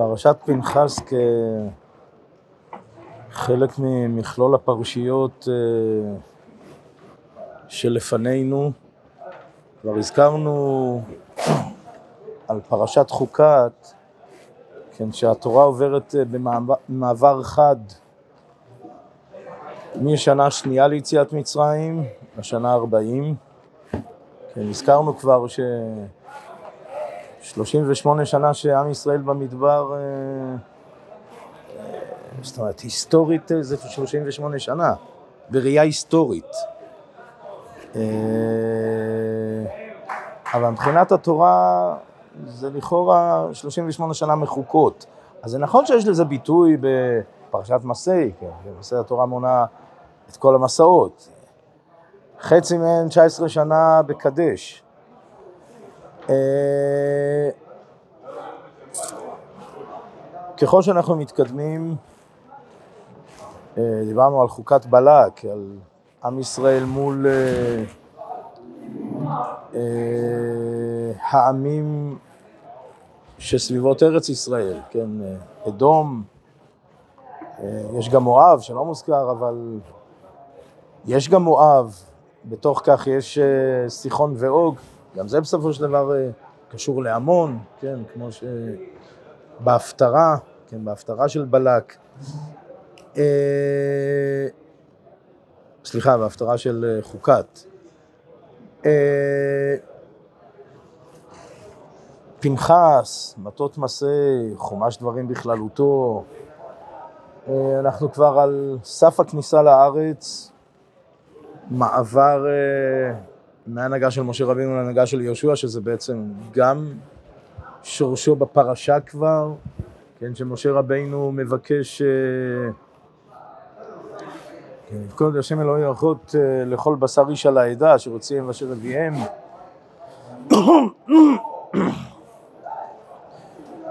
פרשת פנחס כחלק ממכלול הפרשיות אה, שלפנינו. כבר הזכרנו על פרשת חוקת, כן, שהתורה עוברת אה, במעבר חד משנה השנייה ליציאת מצרים לשנה ה-40. כן, הזכרנו כבר ש... 38 שנה שעם ישראל במדבר, אה, אה, זאת אומרת, היסטורית זה 38 שנה, בראייה היסטורית. אבל מבחינת התורה זה לכאורה 38 שנה מחוקות. אז זה נכון שיש לזה ביטוי בפרשת מסעי, כן, במסעי התורה מונה את כל המסעות. חצי מהן 19 שנה בקדש. אה, ככל שאנחנו מתקדמים, אה, דיברנו על חוקת בלק, על עם ישראל מול אה, העמים שסביבות ארץ ישראל, כן, אדום, יש גם מואב שלא מוזכר, אבל יש גם מואב, בתוך כך יש סיחון ואוג, גם זה בסופו של דבר קשור להמון, כן, כמו שבהפטרה, כן, בהפטרה של בלק. סליחה, בהפטרה של חוקת. פנחס, מטות מסי, חומש דברים בכללותו. אה, אנחנו כבר על סף הכניסה לארץ, מעבר אה, מהנהגה של משה רבינו להנהגה של יהושע, שזה בעצם גם שורשו בפרשה כבר, כן, שמשה רבינו מבקש לפקוד כן, השם אלוהי אחות לכל בשר איש על העדה, אשר הוציאם ואשר הביאם.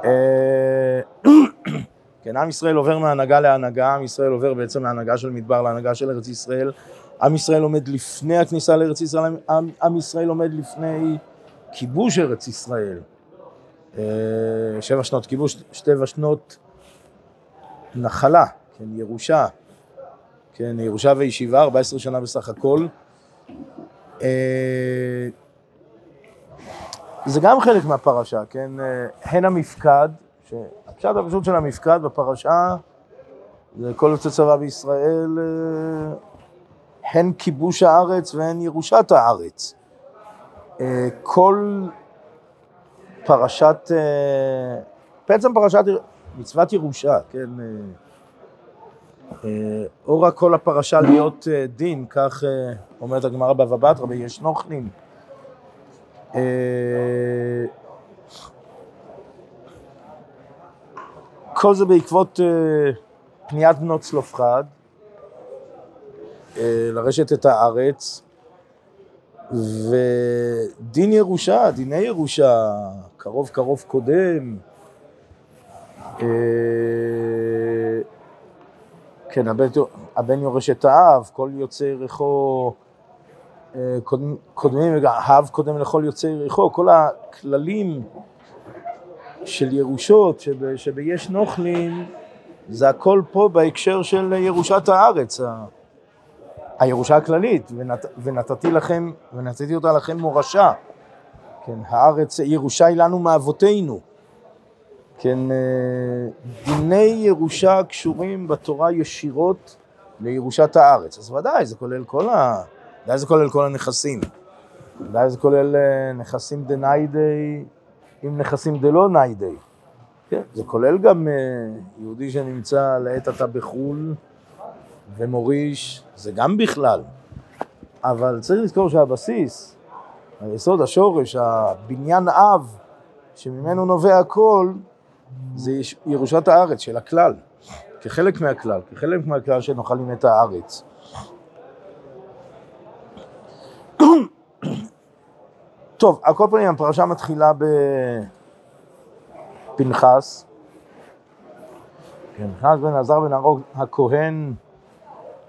אה, כן, עם ישראל עובר מהנהגה להנהגה, עם ישראל עובר בעצם מהנהגה של מדבר להנהגה של ארץ ישראל. עם ישראל עומד לפני הכניסה לארץ ישראל, עם, עם ישראל עומד לפני כיבוש ארץ ישראל. אה, שבע שנות כיבוש, שבע שנות נחלה, כן, ירושה, כן, ירושה וישיבה, 14 שנה בסך הכל. אה, זה גם חלק מהפרשה, כן? הן המפקד, שהפשט הפשוט של המפקד בפרשה זה כל יוצא צבא בישראל, אה, הן כיבוש הארץ והן ירושת הארץ. אה, כל פרשת, אה, בעצם פרשת מצוות ירושה, כן? אורה כל הפרשה להיות דין, כך אומרת הגמרא בבא בתרא, ויש נוכלים. אה, כל זה בעקבות אה, פניית בנות צלופחד אה, לרשת את הארץ, ודין ירושה, דיני ירושה, קרוב קרוב קודם, כן, הבן, הבן יורש את האב, כל יוצא ירחו קודמים, האב קודם לכל יוצאי יריחו, כל הכללים של ירושות, שב, שביש נוכלים, זה הכל פה בהקשר של ירושת הארץ, הירושה הכללית, ונת, ונתתי לכם, ונתתי אותה לכם מורשה, כן, הארץ, ירושה היא לנו מאבותינו, כן, אה, דיני ירושה קשורים בתורה ישירות לירושת הארץ, אז ודאי, זה כולל כל ה... ודאי זה כולל כל הנכסים. ודאי זה כולל אה, נכסים דניידי עם נכסים דלא ניידי. כן, זה כולל גם אה, יהודי שנמצא לעת עתה בחו"ל ומוריש, זה גם בכלל. אבל צריך לזכור שהבסיס, היסוד, השורש, הבניין אב, שממנו נובע הכל, זה ירושת הארץ של הכלל, כחלק מהכלל, כחלק מהכלל שנוחלים את הארץ. טוב, על כל פנים הפרשה מתחילה בפנחס. פנחס בן עזר בן ארוך הכהן,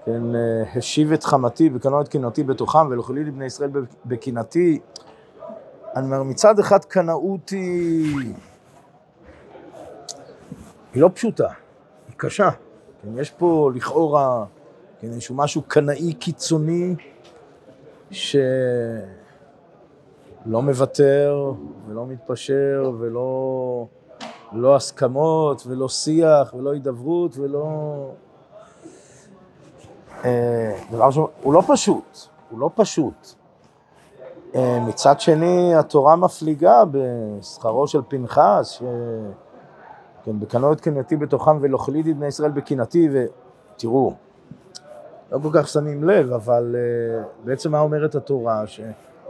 כן, אה, השיב את חמתי וקנו את קנאתי בתוכם ולכלי לבני ישראל בקנאתי. אני אומר, מצד אחד קנאות היא היא לא פשוטה, היא קשה. כן, יש פה לכאורה, כן, איזשהו משהו קנאי קיצוני, שלא מוותר ולא מתפשר ולא לא הסכמות ולא שיח ולא הידברות ולא... אה, דבר שהוא לא פשוט, הוא לא פשוט. אה, מצד שני, התורה מפליגה בשכרו של פנחס, ש... כן, בקנו את קנאתי בתוכם ולאכליתי בני ישראל בקנאתי, ותראו, לא כל כך שמים לב, אבל uh, בעצם מה אומרת התורה? ש...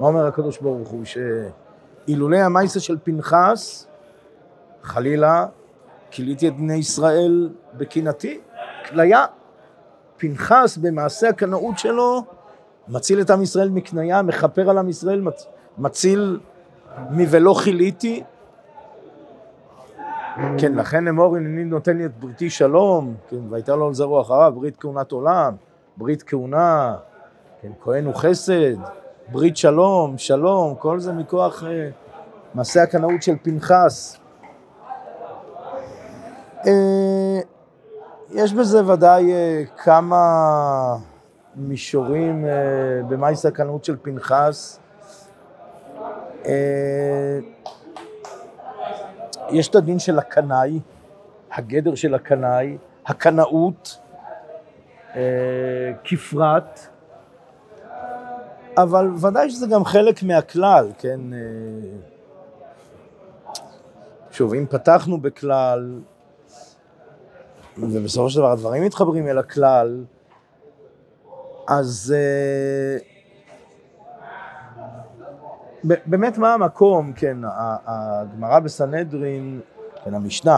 מה אומר הקדוש ברוך הוא? שאילולי המייסה של פנחס, חלילה, כיליתי את בני ישראל בקנאתי, כליה. פנחס במעשה הקנאות שלו מציל את עם ישראל מקניה, מכפר על עם ישראל, מציל מ"ולא כיליתי". כן, לכן אמור הנני נותן לי את בריתי שלום, כן, והייתה לו על זרוע אחריו, ברית כהונת עולם, ברית כהונה, כן, כהן הוא חסד, ברית שלום, שלום, כל זה מכוח אה, מעשה הקנאות של פנחס. אה, יש בזה ודאי אה, כמה מישורים אה, במאי סכנות של פנחס. אה, יש את הדין של הקנאי, הגדר של הקנאי, הקנאות, כפרט, אבל ודאי שזה גם חלק מהכלל, כן? שוב, אם פתחנו בכלל, ובסופו של דבר הדברים מתחברים אל הכלל, אז uh, באמת מה המקום, כן, הגמרא בסנהדרין, כן, המשנה,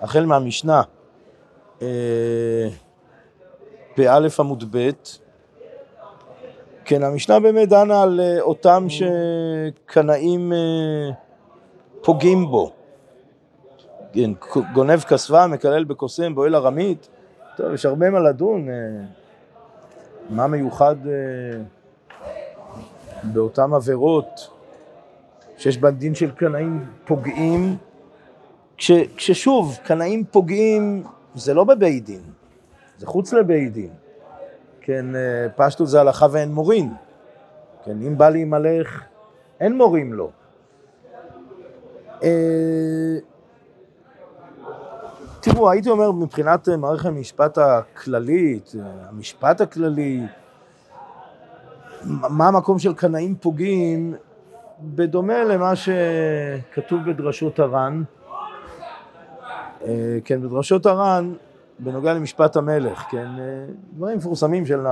החל מהמשנה, פא עמוד ב', כן, המשנה באמת דנה על uh, אותם שקנאים uh, פוגעים בו. גונב כספה, מקלל בקוסם, בועל ארמית. טוב, יש הרבה מה לדון. אה, מה מיוחד אה, באותן עבירות שיש בהן דין של קנאים פוגעים, כש, כששוב, קנאים פוגעים זה לא בבית דין, זה חוץ לבית דין. כן, אה, פשטו זה הלכה ואין מורין. כן, אם בא להימלך, אין מורים לו. תראו, הייתי אומר מבחינת אה, מערכת המשפט הכללית, אה, המשפט הכללי, מה המקום של קנאים פוגעים, בדומה למה שכתוב בדרשות הר"ן, אה, כן, בדרשות הר"ן, בנוגע למשפט המלך, כן, דברים מפורסמים של.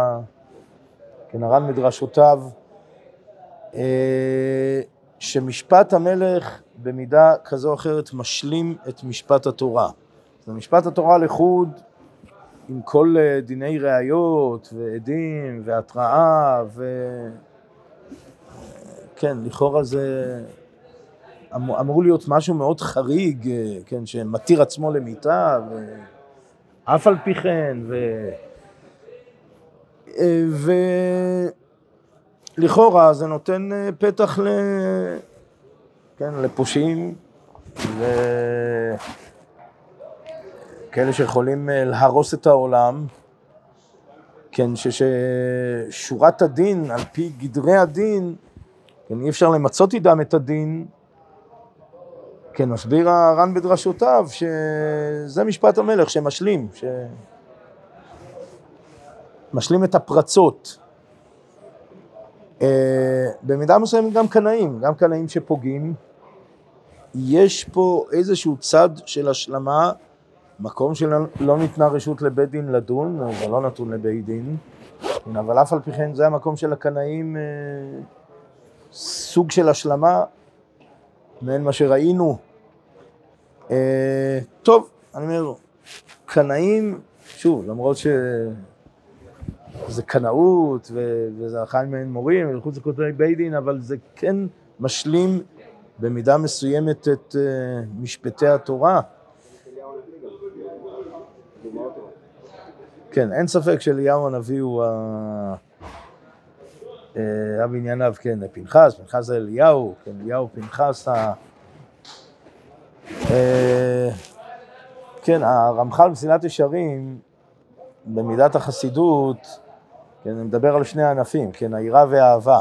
כן, הר"ן מדרשותיו, שמשפט המלך במידה כזו או אחרת משלים את משפט התורה. זה משפט התורה לחוד עם כל אה, דיני ראיות ועדים והתראה ו... כן, לכאורה זה אמור, אמור להיות משהו מאוד חריג, אה, כן, שמתיר עצמו למיתה ואף על פי כן ו... אה, ולכאורה זה נותן פתח ל... כן, לפושעים ו... כאלה שיכולים אה, להרוס את העולם, כן, ששורת הדין, על פי גדרי הדין, כן, אי אפשר למצות איתם את הדין, כן, מסביר הר"ן בדרשותיו, שזה משפט המלך שמשלים, ש... משלים את הפרצות. אה, במידה מסוימת גם קנאים, גם קנאים שפוגעים. יש פה איזשהו צד של השלמה מקום שלא ניתנה רשות לבית דין לדון, זה לא נתון לבית דין, אבל אף על פי כן זה המקום של הקנאים, אה, סוג של השלמה, מעין מה שראינו. אה, טוב, אני אומר, קנאים, שוב, למרות שזה קנאות וזה החיים מעין מורים ולחוץ לכותלי בית דין, אבל זה כן משלים במידה מסוימת את אה, משפטי התורה. כן, אין ספק שאליהו הנביא הוא ה... היה בענייניו, כן, פנחס, פנחס זה אליהו, כן, אליהו פנחס ה... אה, כן, הרמח"ל מסילת ישרים, במידת החסידות, כן, אני מדבר על שני ענפים, כן, היראה והאהבה.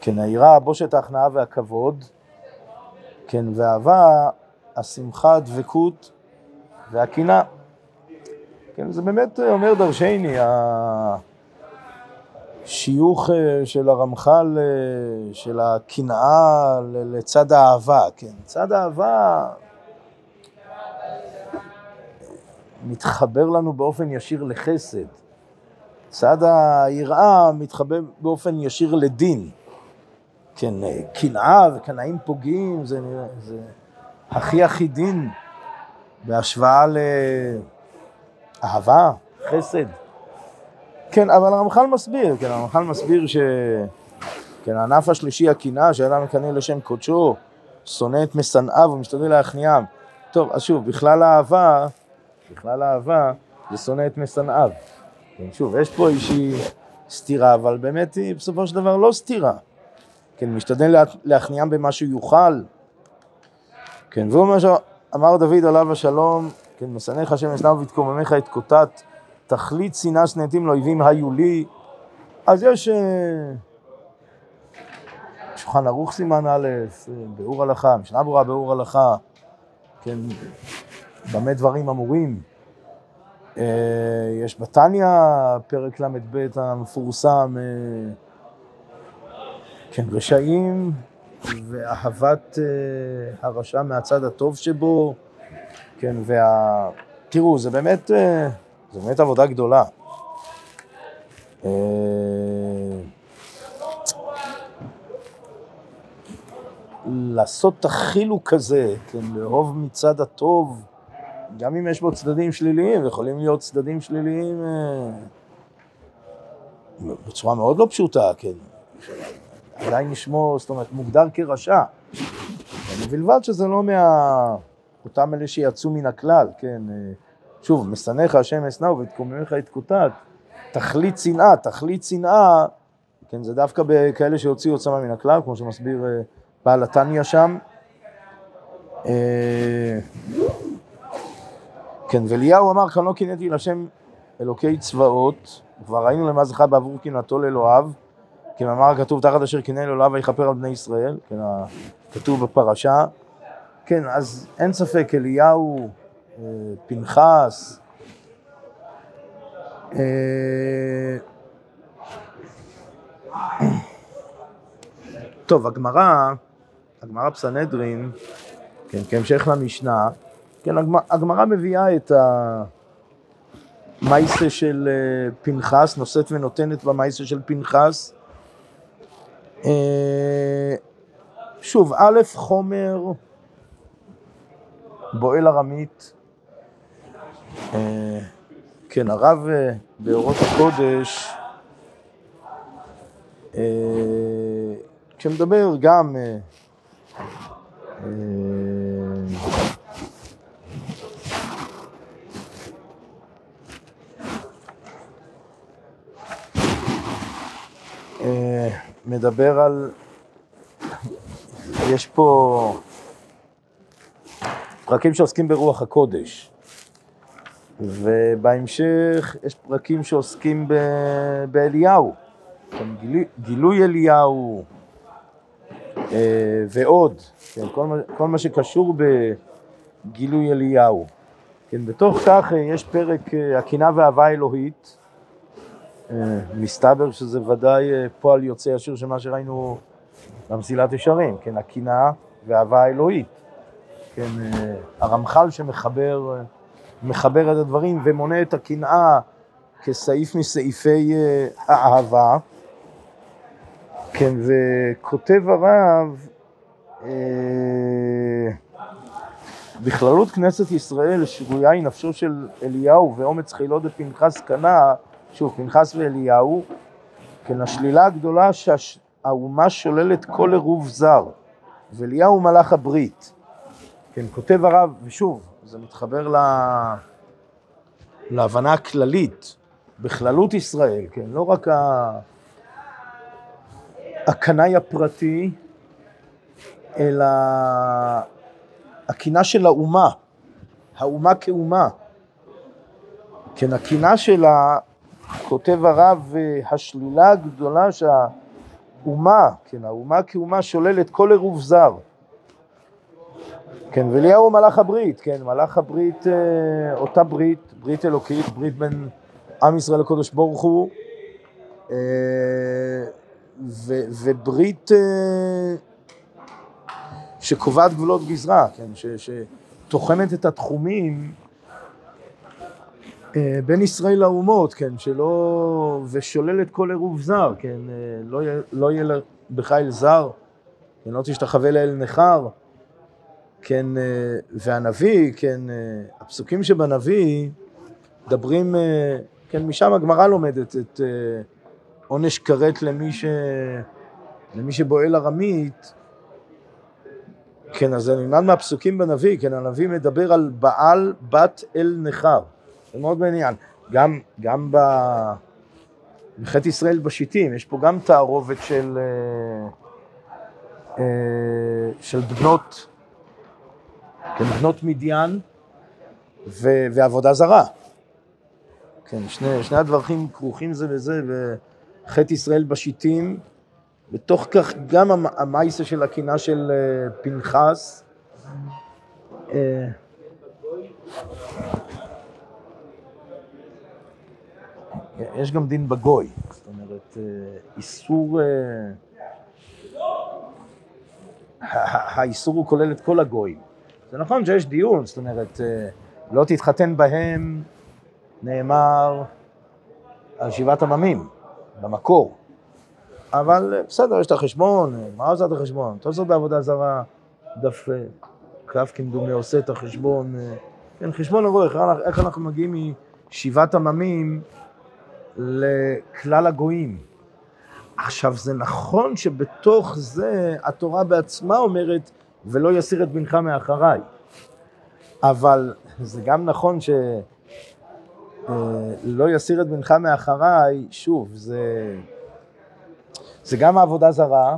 כן, היראה, בושת ההכנעה והכבוד, כן, ואהבה, השמחה, הדבקות והקינה. כן, זה באמת אומר דרשני, השיוך אה, של הרמח"ל, אה, של הקנאה לצד האהבה, כן, צד האהבה מתחבר לנו באופן ישיר לחסד. צד היראה מתחבר באופן ישיר לדין. כן, קנאה וקנאים פוגעים, זה, זה הכי הכי דין בהשוואה לאהבה, חסד. כן, אבל הרמח"ל מסביר, כן, הרמח"ל מסביר ש... כן, הענף השלישי, הקנאה, שאדם מקנא לשם קודשו, שונא את משנאיו ומשתדל להכניעם. טוב, אז שוב, בכלל אהבה, בכלל אהבה, זה שונא את משנאיו. כן, שוב, יש פה איזושהי סתירה, אבל באמת היא בסופו של דבר לא סתירה. כן, משתדל להכניעם במה שהוא יוכל. כן, והוא אומר שאמר דוד עליו השלום, כן, משנאיך השם ישנם ותקוממך את קוטת, תכלית שנאה שנאתים לאויבים היו לי. אז יש אה, שולחן ערוך סימן א', ביאור הלכה, משנה ברורה ביאור הלכה, כן, במה דברים אמורים. אה, יש בתניא, פרק ל"ב המפורסם, אה, כן, רשעים ואהבת אה, הרשע מהצד הטוב שבו, כן, וה... תראו, זה באמת, זה באמת עבודה גדולה. לעשות את החילוק הזה, כן, לאהוב מצד הטוב, גם אם יש בו צדדים שליליים, יכולים להיות צדדים שליליים אה, בצורה מאוד לא פשוטה, כן. עדיין נשמו, זאת אומרת, מוגדר כרשע. ובלבד שזה לא מה... אותם אלה שיצאו מן הכלל, כן. אה, שוב, משנאיך השם אשנאו ותקוממך יתקוטט. תכלית שנאה, תכלית שנאה, כן, זה דווקא בכאלה שהוציאו עצמם מן הכלל, כמו שמסביר אה, בעל התניא שם. כן, ואליהו אמר, כאן לא קינאתי להשם אלוקי צבאות, כבר ראינו למה זכה בעבור קנאתו לאלוהיו, כן, אמר הכתוב תחת אשר קינא לאלוהיו ויכפר על בני ישראל, כן, כתוב בפרשה. כן, אז אין ספק, אליהו, אה, פנחס, אה, טוב, הגמרא, הגמרא בסנהדרין, כן, כהמשך למשנה, כן, הגמרא מביאה את המייסה של אה, פנחס, נושאת ונותנת במייסה של פנחס. שוב, א', חומר בועל ארמית. אה, כן, הרב באורות הקודש, כשמדבר גם מדבר על... יש פה פרקים שעוסקים ברוח הקודש, ובהמשך יש פרקים שעוסקים ב... באליהו, גילוי, גילוי אליהו אה, ועוד, כן, כל, מה, כל מה שקשור בגילוי אליהו. כן, בתוך כך אה, יש פרק אה, הקינה ואהבה אלוהית, אה, מסתבר שזה ודאי אה, פועל יוצא ישיר של מה שראינו במסילת ישרים, כן, הקנאה והאהבה האלוהית. כן, אה, הרמח"ל שמחבר מחבר את הדברים ומונה את הקנאה כסעיף מסעיפי האהבה, כן, וכותב הרב, בכללות כנסת ישראל שרויה היא נפשו של אליהו ואומץ חילות בפנחס קנה שוב, פנחס ואליהו, כן, השלילה הגדולה שהאומה שוללת כל עירוב זר, ואליהו מלאך הברית. כן, כותב הרב, ושוב, זה מתחבר לה... להבנה הכללית, בכללות ישראל, כן, לא רק ה... הקנאי הפרטי, אלא הקינה של האומה, האומה כאומה. כן, הקינה שלה, כותב הרב, השלילה הגדולה שהאומה, כן, האומה כאומה שוללת כל עירוב זר. כן, ואליהו הוא מלאך הברית, כן, מלאך הברית, אה, אותה ברית, ברית אלוקית, ברית בין עם ישראל לקדוש ברוך הוא, אה, ו, וברית אה, שקובעת גבולות גזרה, כן, ש, שתוחמת את התחומים בין ישראל לאומות, כן, שלא, ושוללת כל עירוב זר, כן, לא, לא יהיה בחיל זר, כן, לא תשתחווה לאל נכר, כן, אה, והנביא, כן, אה, הפסוקים שבנביא מדברים, אה, כן, משם הגמרא לומדת את עונש כרת למי, ש... למי שבועל ארמית, כן, אז אני נלמד מהפסוקים בנביא, כן, הנביא מדבר על בעל בת אל נכר, זה מאוד מעניין, גם, גם ב... בחטא ישראל בשיטים, יש פה גם תערובת של, של בנות כן, בנות מדיין ו- ועבודה זרה. כן, שני, שני הדברים כרוכים זה בזה, וחטא ישראל בשיטים, בתוך כך גם המייסה של הקינה של אה, פנחס. אה, יש גם דין בגוי, זאת אומרת, אה, איסור, האיסור הוא כולל את כל הגויים. זה נכון שיש דיון, זאת אומרת, אה, לא תתחתן בהם, נאמר על שבעת עממים, במקור. אבל אה, בסדר, יש את החשבון, אה, מה עושה את החשבון? אתה עושה בעבודה זרה, דף כ' כמדומה עושה את החשבון. כן, חשבון לבוא, איך אנחנו מגיעים משבעת עממים לכלל הגויים. עכשיו, זה נכון שבתוך זה התורה בעצמה אומרת ולא יסיר את בנך מאחריי. אבל זה גם נכון שלא אה, יסיר את בנך מאחריי, שוב, זה, זה גם העבודה זרה,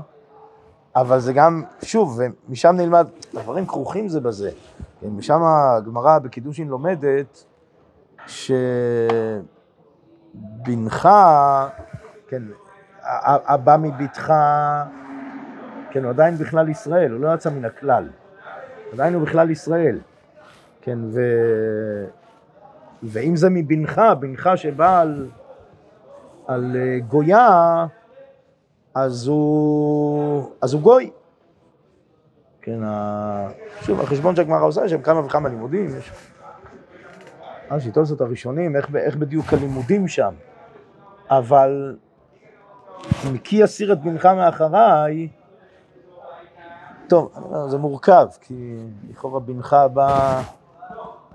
אבל זה גם, שוב, ומשם נלמד, דברים כרוכים זה בזה. משם הגמרא בקידושין לומדת שבנך, כן, הבא מביתך כן, הוא עדיין בכלל ישראל, הוא לא יצא מן הכלל. עדיין הוא בכלל ישראל. כן, ו... ואם זה מבנך, בנך שבא על, על אה, גויה, אז הוא, אז הוא גוי. כן, ה... שוב, החשבון שהגמרא עושה, יש שם כמה וכמה לימודים, יש... השיטות הראשונים, איך, איך בדיוק הלימודים שם. אבל מכי יסיר את בנך מאחריי, טוב, זה מורכב, כי לכאורה בנך בא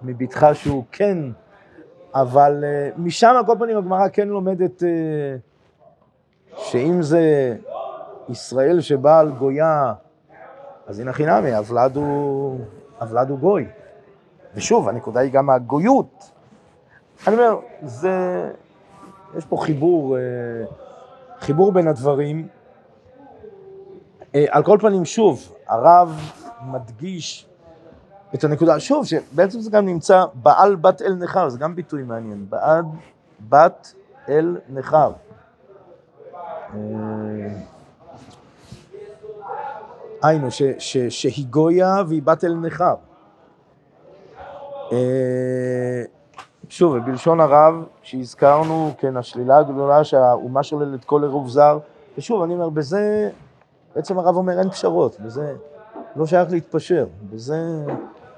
מביתך שהוא כן, אבל אה, משם על כל פנים הגמרא כן לומדת אה, שאם זה ישראל שבא על גויה, אז הנה חינמי, הוולד הוא, הוולד הוא גוי. ושוב, הנקודה היא גם הגויות. אני אומר, זה, יש פה חיבור, אה, חיבור בין הדברים. על כל פנים, שוב, הרב מדגיש את הנקודה, שוב, שבעצם זה גם נמצא בעל בת אל נכר, זה גם ביטוי מעניין, בעד בת אל נכר. אה, היינו, שהיא גויה והיא בת אל נכר. אה, שוב, בלשון הרב שהזכרנו, כן, השלילה הגדולה שהאומה שוללת כל עירוב זר, ושוב, אני אומר, בזה בעצם הרב אומר אין פשרות, וזה לא שייך להתפשר, וזה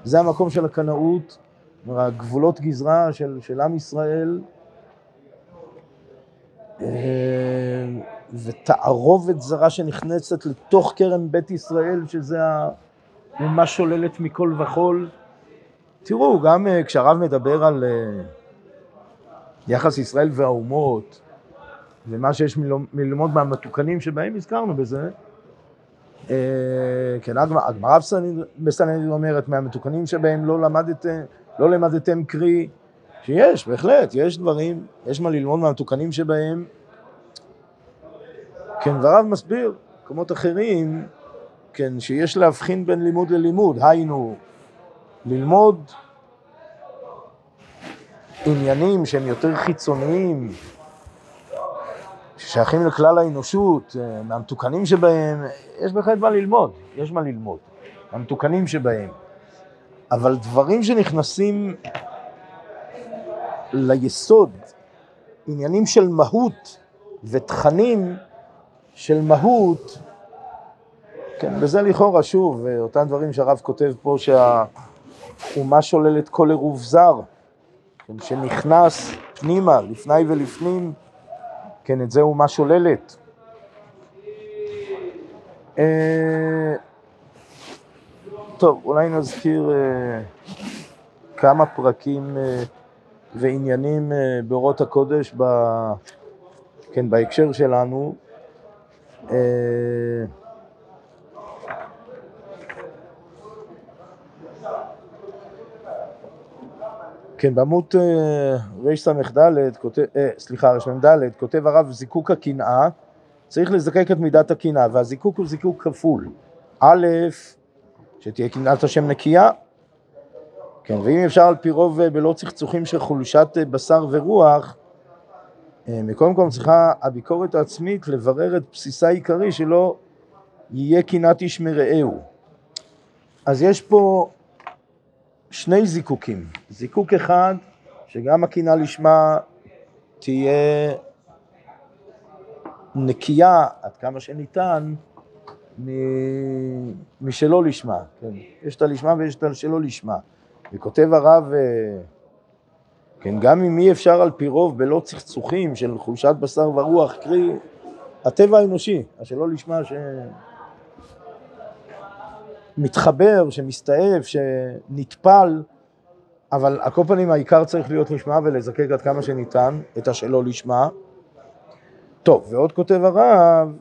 זה המקום של הקנאות, הגבולות גזרה של, של עם ישראל, אה, ותערובת זרה שנכנסת לתוך כרם בית ישראל, שזה האומה שוללת מכל וכול. תראו, גם אה, כשהרב מדבר על אה, יחס ישראל והאומות, ומה שיש מללמוד מהמתוקנים שבהם הזכרנו בזה, כן, הגמרא בסנהדרין אומרת, מהמתוקנים שבהם לא למדתם, לא למדתם קרי, שיש, בהחלט, יש דברים, יש מה ללמוד מהמתוקנים שבהם. כן, והרב מסביר, במקומות אחרים, כן, שיש להבחין בין לימוד ללימוד, היינו, ללמוד עניינים שהם יותר חיצוניים, ששייכים לכלל האנושות, אה, מהמתוקנים שבהם, יש בהחלט מה ללמוד, יש מה ללמוד, המתוקנים שבהם. אבל דברים שנכנסים ליסוד, עניינים של מהות ותכנים של מהות, כן, וזה לכאורה, שוב, אותם דברים שהרב כותב פה, שהאומה שוללת כל עירוב זר, כן, שנכנס פנימה, לפני ולפנים, כן, את זה אומה שוללת. אה, טוב, אולי נזכיר אה, כמה פרקים אה, ועניינים באורות הקודש. כן, בהקשר שלנו. כן, בעמוד אה, רס"ד, אה, סליחה, רמ"ד, כותב הרב זיקוק הקנאה, צריך לזקק את מידת הקנאה, והזיקוק הוא זיקוק כפול. א', שתהיה קנאת השם נקייה, כן, ואם אפשר על פי רוב אה, בלא צחצוחים של חולשת בשר ורוח, מקום כל צריכה הביקורת העצמית לברר את בסיסה העיקרי שלא יהיה קנאת איש מרעהו. אז יש פה שני זיקוקים. זיקוק אחד, שגם הקינה לשמה תהיה נקייה עד כמה שניתן משלא לשמה. כן? יש את הלשמה ויש את השלא לשמה. וכותב הרב, אה, כן, גם אם אי אפשר על פי רוב בלא צחצוחים של חולשת בשר ורוח, קרי הטבע האנושי, השלא לשמה ש... מתחבר, שמסתעף, שנטפל, אבל על כל פנים העיקר צריך להיות לשמה ולזקק עד כמה שניתן את השלא לשמה. טוב, ועוד כותב הרב,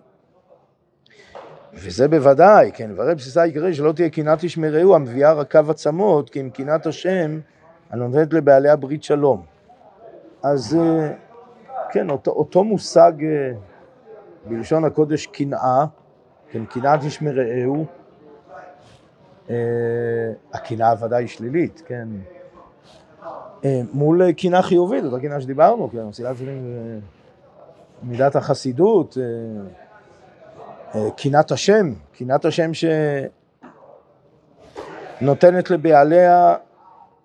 וזה בוודאי, כן, והרי בסיסה העיקרי שלא תהיה קנאת איש מרעהו המביאה רקב עצמות, כי אם קנאת השם הנותנת לבעלי הברית שלום. אז אה, כן, אותו, אותו מושג אה, בלשון הקודש קנאה, כן, קנאת אה, הקנאה ודאי שלילית, כן, אה, מול קנאה חיובית, אותה קנאה שדיברנו, כן, מסילת זרים מידת החסידות, אה, קנאת השם, קנאת השם שנותנת לבעליה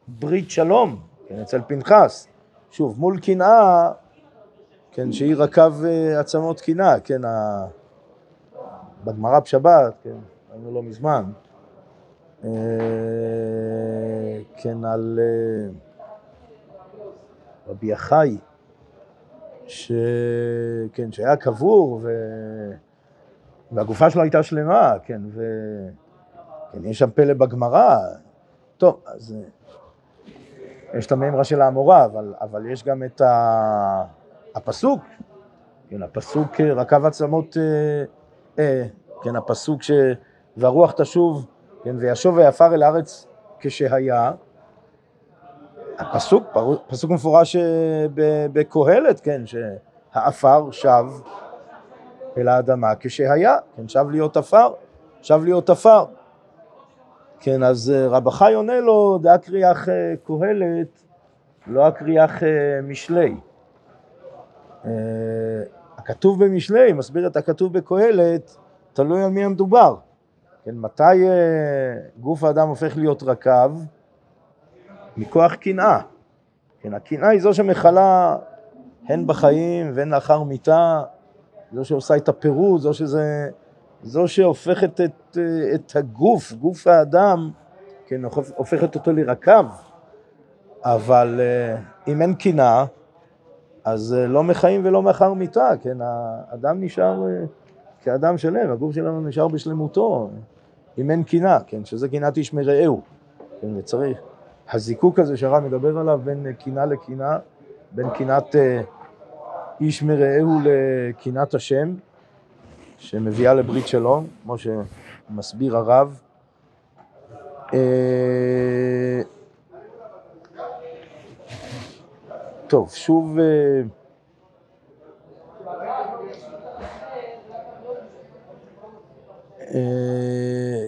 ברית שלום, כן, אצל פנחס, שוב, מול קנאה, כן, שהיא רקב עצמות קנאה, כן, בגמרא בשבת, כן, היינו לא מזמן, אה, כן, על אה, רבי יחי, ש... כן, שהיה קבור ו... והגופה שלו הייתה שלמה, כן, ו... כן, יש שם פלא בגמרא. טוב, אז אה, יש את המימרה של האמורה, אבל, אבל יש גם את ה... הפסוק, כן, הפסוק רקב עצמות, אה, אה, כן, הפסוק ש... והרוח תשוב כן, וישוב ויפר אל הארץ כשהיה, הפסוק, פסוק מפורש אה, בקהלת, כן, שהעפר שב אל האדמה כשהיה, כן, שב להיות עפר, שב להיות עפר. כן, אז אה, רב החי עונה לו, דאה קריח אה, קהלת, לא הקריח משלי. הכתוב במשלי מסביר את הכתוב בקהלת, תלוי על מי המדובר. כן, מתי אה, גוף האדם הופך להיות רקב? מכוח קנאה. כן, הקנאה היא זו שמכלה הן בחיים והן לאחר מיתה, זו שעושה את הפירוד, זו, שזה, זו שהופכת את, אה, את הגוף, גוף האדם, כן, הופכת אותו לרקב. אבל אה, אם אין קנאה, אז לא מחיים ולא מאחר מיתה, כן, האדם נשאר כאדם שלם, הגוף שלנו נשאר בשלמותו. אם אין קינה, כן, שזה קינת איש מרעהו, כן, וצריך. הזיקוק הזה שהרב מדבר עליו בין קינה לקינה, בין קינת אה, איש מרעהו לקינת השם, שמביאה לברית שלום, כמו שמסביר הרב. אה, טוב, שוב... אה,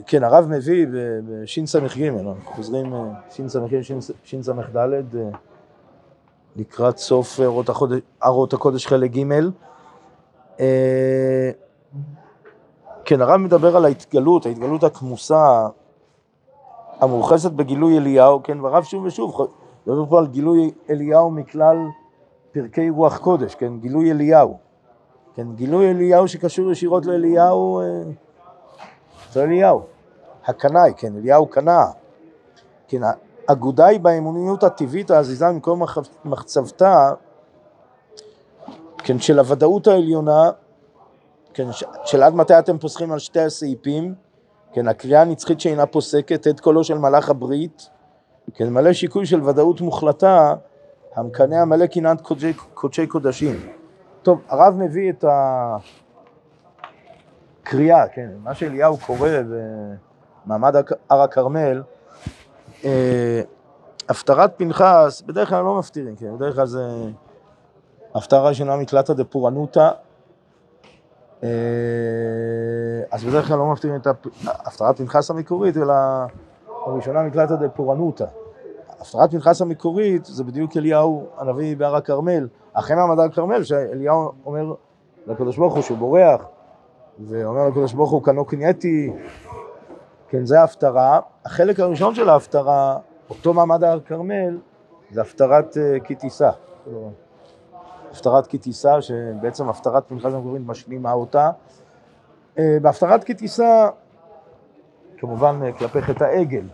כן, הרב מביא בשס"ג, אנחנו חוזרים, שס"ג, שס"ד, לקראת סוף ארות הקודש, חלק ג'. אה, כן, הרב מדבר על ההתגלות, ההתגלות הכמוסה, המורחסת בגילוי אליהו, כן, והרב שוב ושוב מדבר פה על גילוי אליהו מכלל פרקי רוח קודש, כן, גילוי אליהו. כן, גילוי אליהו שקשור ישירות לאליהו, אה, זה אליהו. הקנאי, כן, אליהו קנא. כן, אגודה היא באמוניות הטבעית העזיזה ממקום מחצבתה, כן, של הוודאות העליונה, כן, של עד מתי אתם פוסחים על שתי הסעיפים, כן, הקריאה הנצחית שאינה פוסקת, את קולו של מלאך הברית, כן, מלא שיקוי של ודאות מוחלטה, המקנא המלא קנאת קודשי, קודשי קודשים. טוב, הרב מביא את הקריאה, כן, מה שאליהו קורא במעמד הר הכרמל, אה, הפטרת פנחס, בדרך כלל לא מפטירים, כן, בדרך כלל זה הפטרה ראשונה מקלטה דפורענותא, אה, אז בדרך כלל לא מפטירים את הפטרת פנחס המקורית, אלא הראשונה מקלטה דפורענותא. הפטרת פנחס המקורית זה בדיוק אליהו הנביא בהר הכרמל, אחרי מעמד הר הכרמל, שאליהו אומר לקדוש ברוך הוא שהוא בורח, ואומר לקדוש ברוך הוא כנו קנייתי, כן, זה ההפטרה. החלק הראשון של ההפטרה, אותו מעמד הר כרמל, זה הפטרת אה, כי תישא. הפטרת כי תישא, שבעצם הפטרת פנחס המקורית משלימה אותה. אה, בהפטרת כי תישא, כמובן אה, כלפי חטא העגל.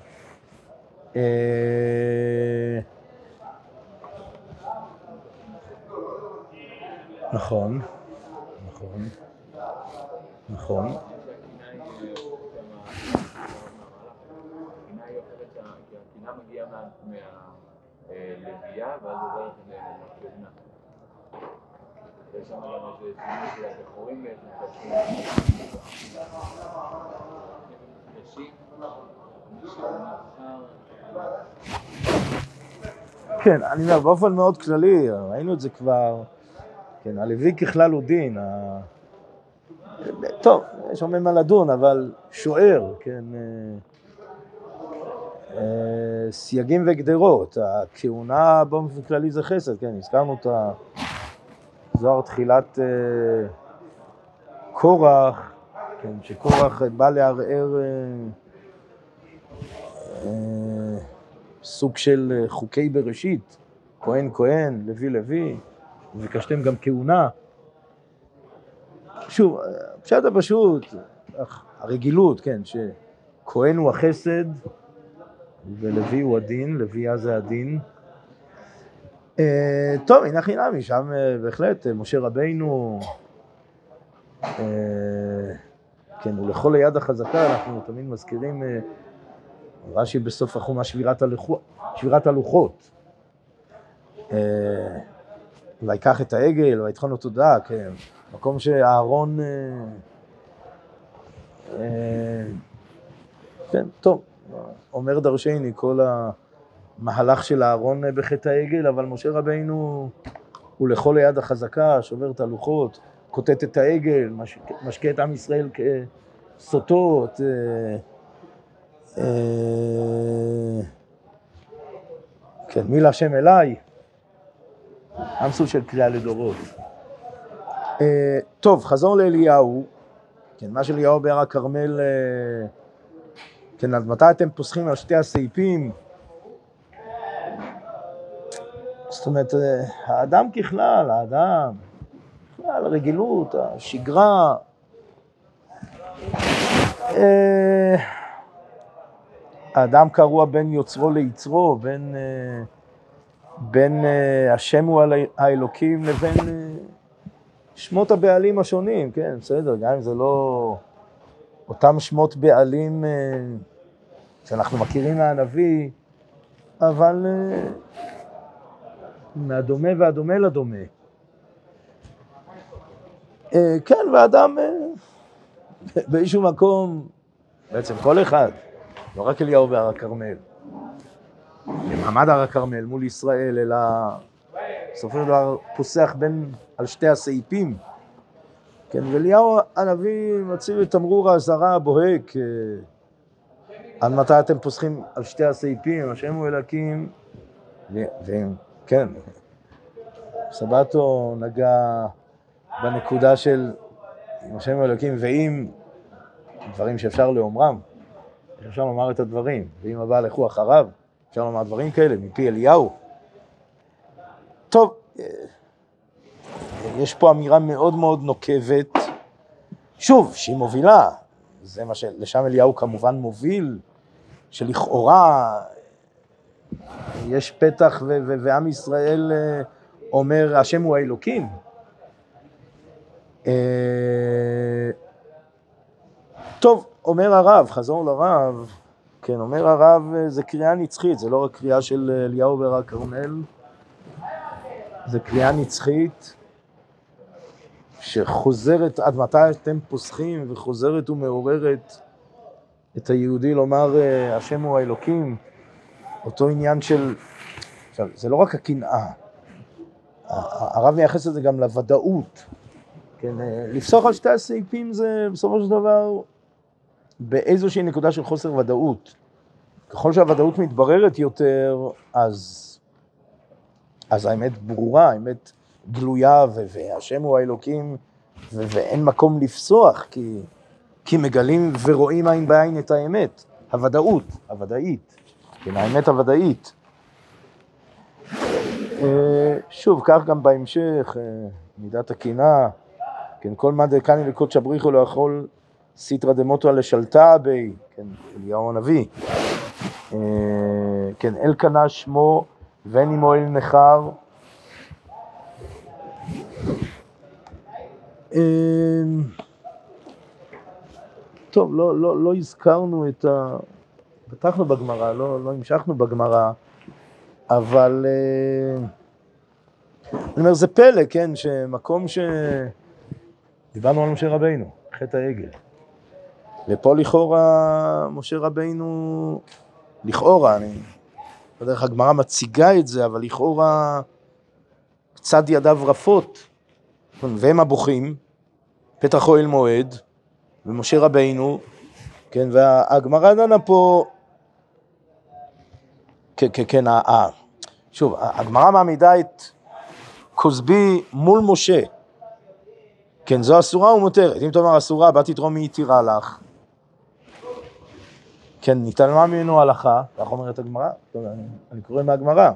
נכון, נכון, נכון. כן, אני אומר, באופן מאוד כללי, ראינו את זה כבר, כן, הלוי ככלל הוא דין. טוב, יש הרבה מה לדון, אבל שוער, כן, אה, סייגים וגדרות, הכהונה באופן כללי זה חסד, כן, הזכרנו את הזוהר תחילת אה, קורח, כן, שקורח בא לערער אה, סוג של חוקי בראשית, כהן כהן, לוי לוי, וביקשתם גם כהונה. שוב, פשט הפשוט, הרגילות, כן, שכהן הוא החסד, ולוי הוא הדין, לוויה זה הדין. אה, טוב, הנה חינמי, שם אה, בהחלט אה, משה רבינו, כן, ולכל היד החזקה, אנחנו תמיד מזכירים, רש"י בסוף החומה שבירת, הלוחות, שבירת הלוחות. ויקח את העגל, ויתחון לו תודה, כן, מקום שאהרון, כן, טוב. אומר דרשני, כל המהלך של אהרון בחטא העגל, אבל משה רבינו הוא לכל היד החזקה, שובר את הלוחות, כותת את העגל, משקה את עם ישראל כסוטות. אה, אה, כן, מי להשם אליי, עם של קריאה לדורות. אה, טוב, חזור לאליהו, כן, מה שאליהו בהר הכרמל כן, אז מתי אתם פוסחים על שתי הסעיפים? זאת אומרת, האדם ככלל, האדם, בכלל, הרגילות, השגרה. אה, האדם קרוע בין יוצרו ליצרו, בין, אה, בין אה, השם הוא האלוקים לבין שמות הבעלים השונים, כן, בסדר, גם אם זה לא אותם שמות בעלים שאנחנו מכירים מהנביא, אבל אה, מהדומה והדומה לדומה. אה, כן, ואדם אה, באיזשהו מקום, בעצם כל אחד, לא רק אליהו בהר הכרמל, במעמד הר הכרמל מול ישראל, אלא בסופו של דבר פוסח בין על שתי הסעיפים. כן, ואליהו הנביא מציב את תמרור האזהרה הבוהק עד מתי אתם פוסחים על שתי הסעיפים, השם הוא אלוקים, והם, כן, סבתו נגע בנקודה של השם אלוקים, ואם דברים שאפשר לאומרם, אפשר לומר את הדברים, ואם הבא לכו אחריו, אפשר לומר דברים כאלה מפי אליהו. טוב, יש פה אמירה מאוד מאוד נוקבת, שוב, שהיא מובילה, זה מה שלשם אליהו כמובן מוביל, שלכאורה יש פתח ו- ו- ועם ישראל אה, אומר, השם הוא האלוקים. אה, טוב, אומר הרב, חזור לרב, כן, אומר הרב, אה, זה קריאה נצחית, זה לא רק קריאה של אליהו ורק כרמל, זה קריאה נצחית שחוזרת, עד מתי אתם פוסחים, וחוזרת ומעוררת את היהודי לומר, השם הוא האלוקים. אותו עניין של, עכשיו, זה לא רק הקנאה, הרב מייחס את זה גם לוודאות. כן, אה, לפסוח על שתי הסעיפים זה בסופו של דבר באיזושהי נקודה של חוסר ודאות. ככל שהוודאות מתבררת יותר, אז, אז האמת ברורה, האמת גלויה, והשם הוא האלוקים, ואין מקום לפסוח, כי, כי מגלים ורואים עין בעין את האמת, הוודאות, הוודאית. כן, האמת הוודאית. אה, שוב, כך גם בהמשך, אה, מידת הקנאה, כן, כל מה דקני לקודש הבריחו לא יכול סיטרא דמוטרא לשלטה בי, כן, אליהו הנביא. אה, כן, אל קנה שמו ואין עמו אל נכר. טוב, לא, לא, לא הזכרנו את ה... פתחנו בגמרא, לא, לא המשכנו בגמרא, אבל אה, אני אומר, זה פלא, כן, שמקום ש... דיברנו על משה רבינו, חטא העגל. ופה לכאורה משה רבינו, לכאורה, אני איך הגמרא מציגה את זה, אבל לכאורה קצת ידיו רפות, והם הבוכים, פתח אוהל מועד, ומשה רבינו, כן, והגמרא דנה פה כן, שוב, הגמרא מעמידה את כוסבי מול משה. כן, זו אסורה ומותרת. אם תאמר אסורה, באתי תרום מי התירה לך. כן, נתעלמה ממנו הלכה, כך אומרת הגמרא, אני קורא מהגמרא.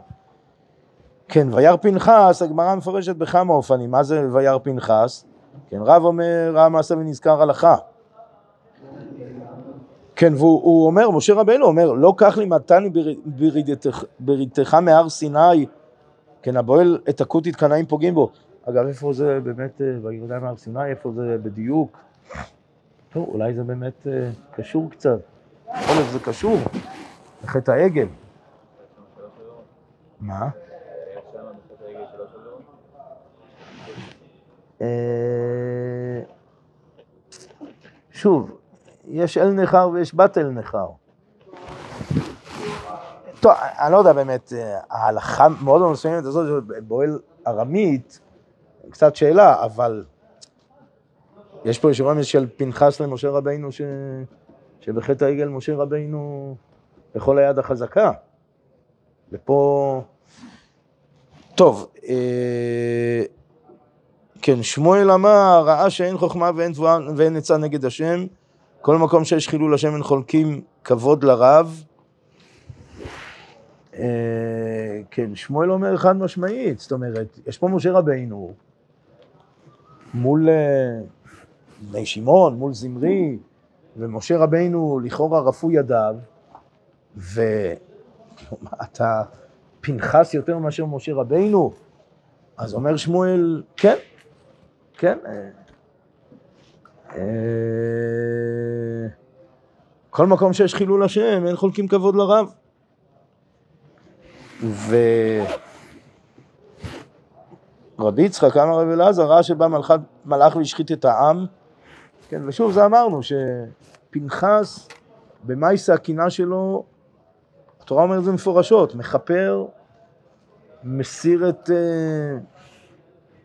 כן, וירא פנחס, הגמרא מפרשת בכמה אופנים, מה זה וירא פנחס? כן, רב אומר, רע מעשה ונזכר הלכה. כן, והוא אומר, משה רבנו אומר, לא קח לימדתני בריתך מהר סיני, כן, הבועל את הכותית קנאים פוגעים בו. אגב, איפה זה באמת, אה, בירידה מהר סיני, איפה זה בדיוק? טוב, אולי זה באמת אה, קשור קצת. יכול להיות שזה קשור לחטא העגל. מה? אה, שוב, יש אל נכר ויש בת אל נכר. טוב, אני לא יודע באמת, ההלכה מאוד מאוד מסוימת הזאת, בועל ארמית, קצת שאלה, אבל יש פה אישורים של פנחס למשה רבינו, ש... שבחטא העגל משה רבינו בכל היד החזקה. ופה... טוב, אה... כן, שמואל אמר, ראה שאין חוכמה ואין תבואה ואין עצה נגד השם, כל מקום שיש חילול השם הם חולקים כבוד לרב. אה, כן, שמואל אומר חד משמעית, זאת אומרת, יש פה משה רבינו מול אה, בני שמעון, מול זמרי, ומשה רבינו לכאורה רפו ידיו, ואתה פנחס יותר מאשר משה רבינו? אז אומר שמואל, כן, כן. אה, אה, כל מקום שיש חילול השם, אין חולקים כבוד לרב. ורבי יצחק אמר רבי אלעזר ראה שבא מלאך והשחית את העם, כן, ושוב זה אמרנו שפנחס במאיסה הקינה שלו, התורה אומרת זה מפורשות, מכפר, מסיר את, אה,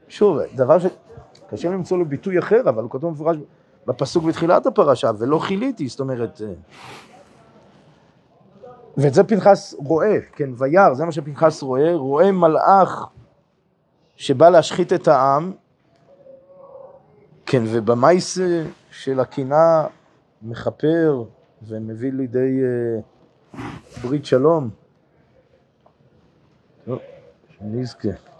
שוב, דבר שקשה למצוא לו ביטוי אחר, אבל הוא כתוב מפורש בפסוק בתחילת הפרשה, ולא חיליתי, זאת אומרת... אה, ואת זה פנחס רואה, כן, וירא, זה מה שפנחס רואה, רואה מלאך שבא להשחית את העם, כן, ובמייס של הקינה מכפר ומביא לידי uh, ברית שלום. טוב, שנזכה.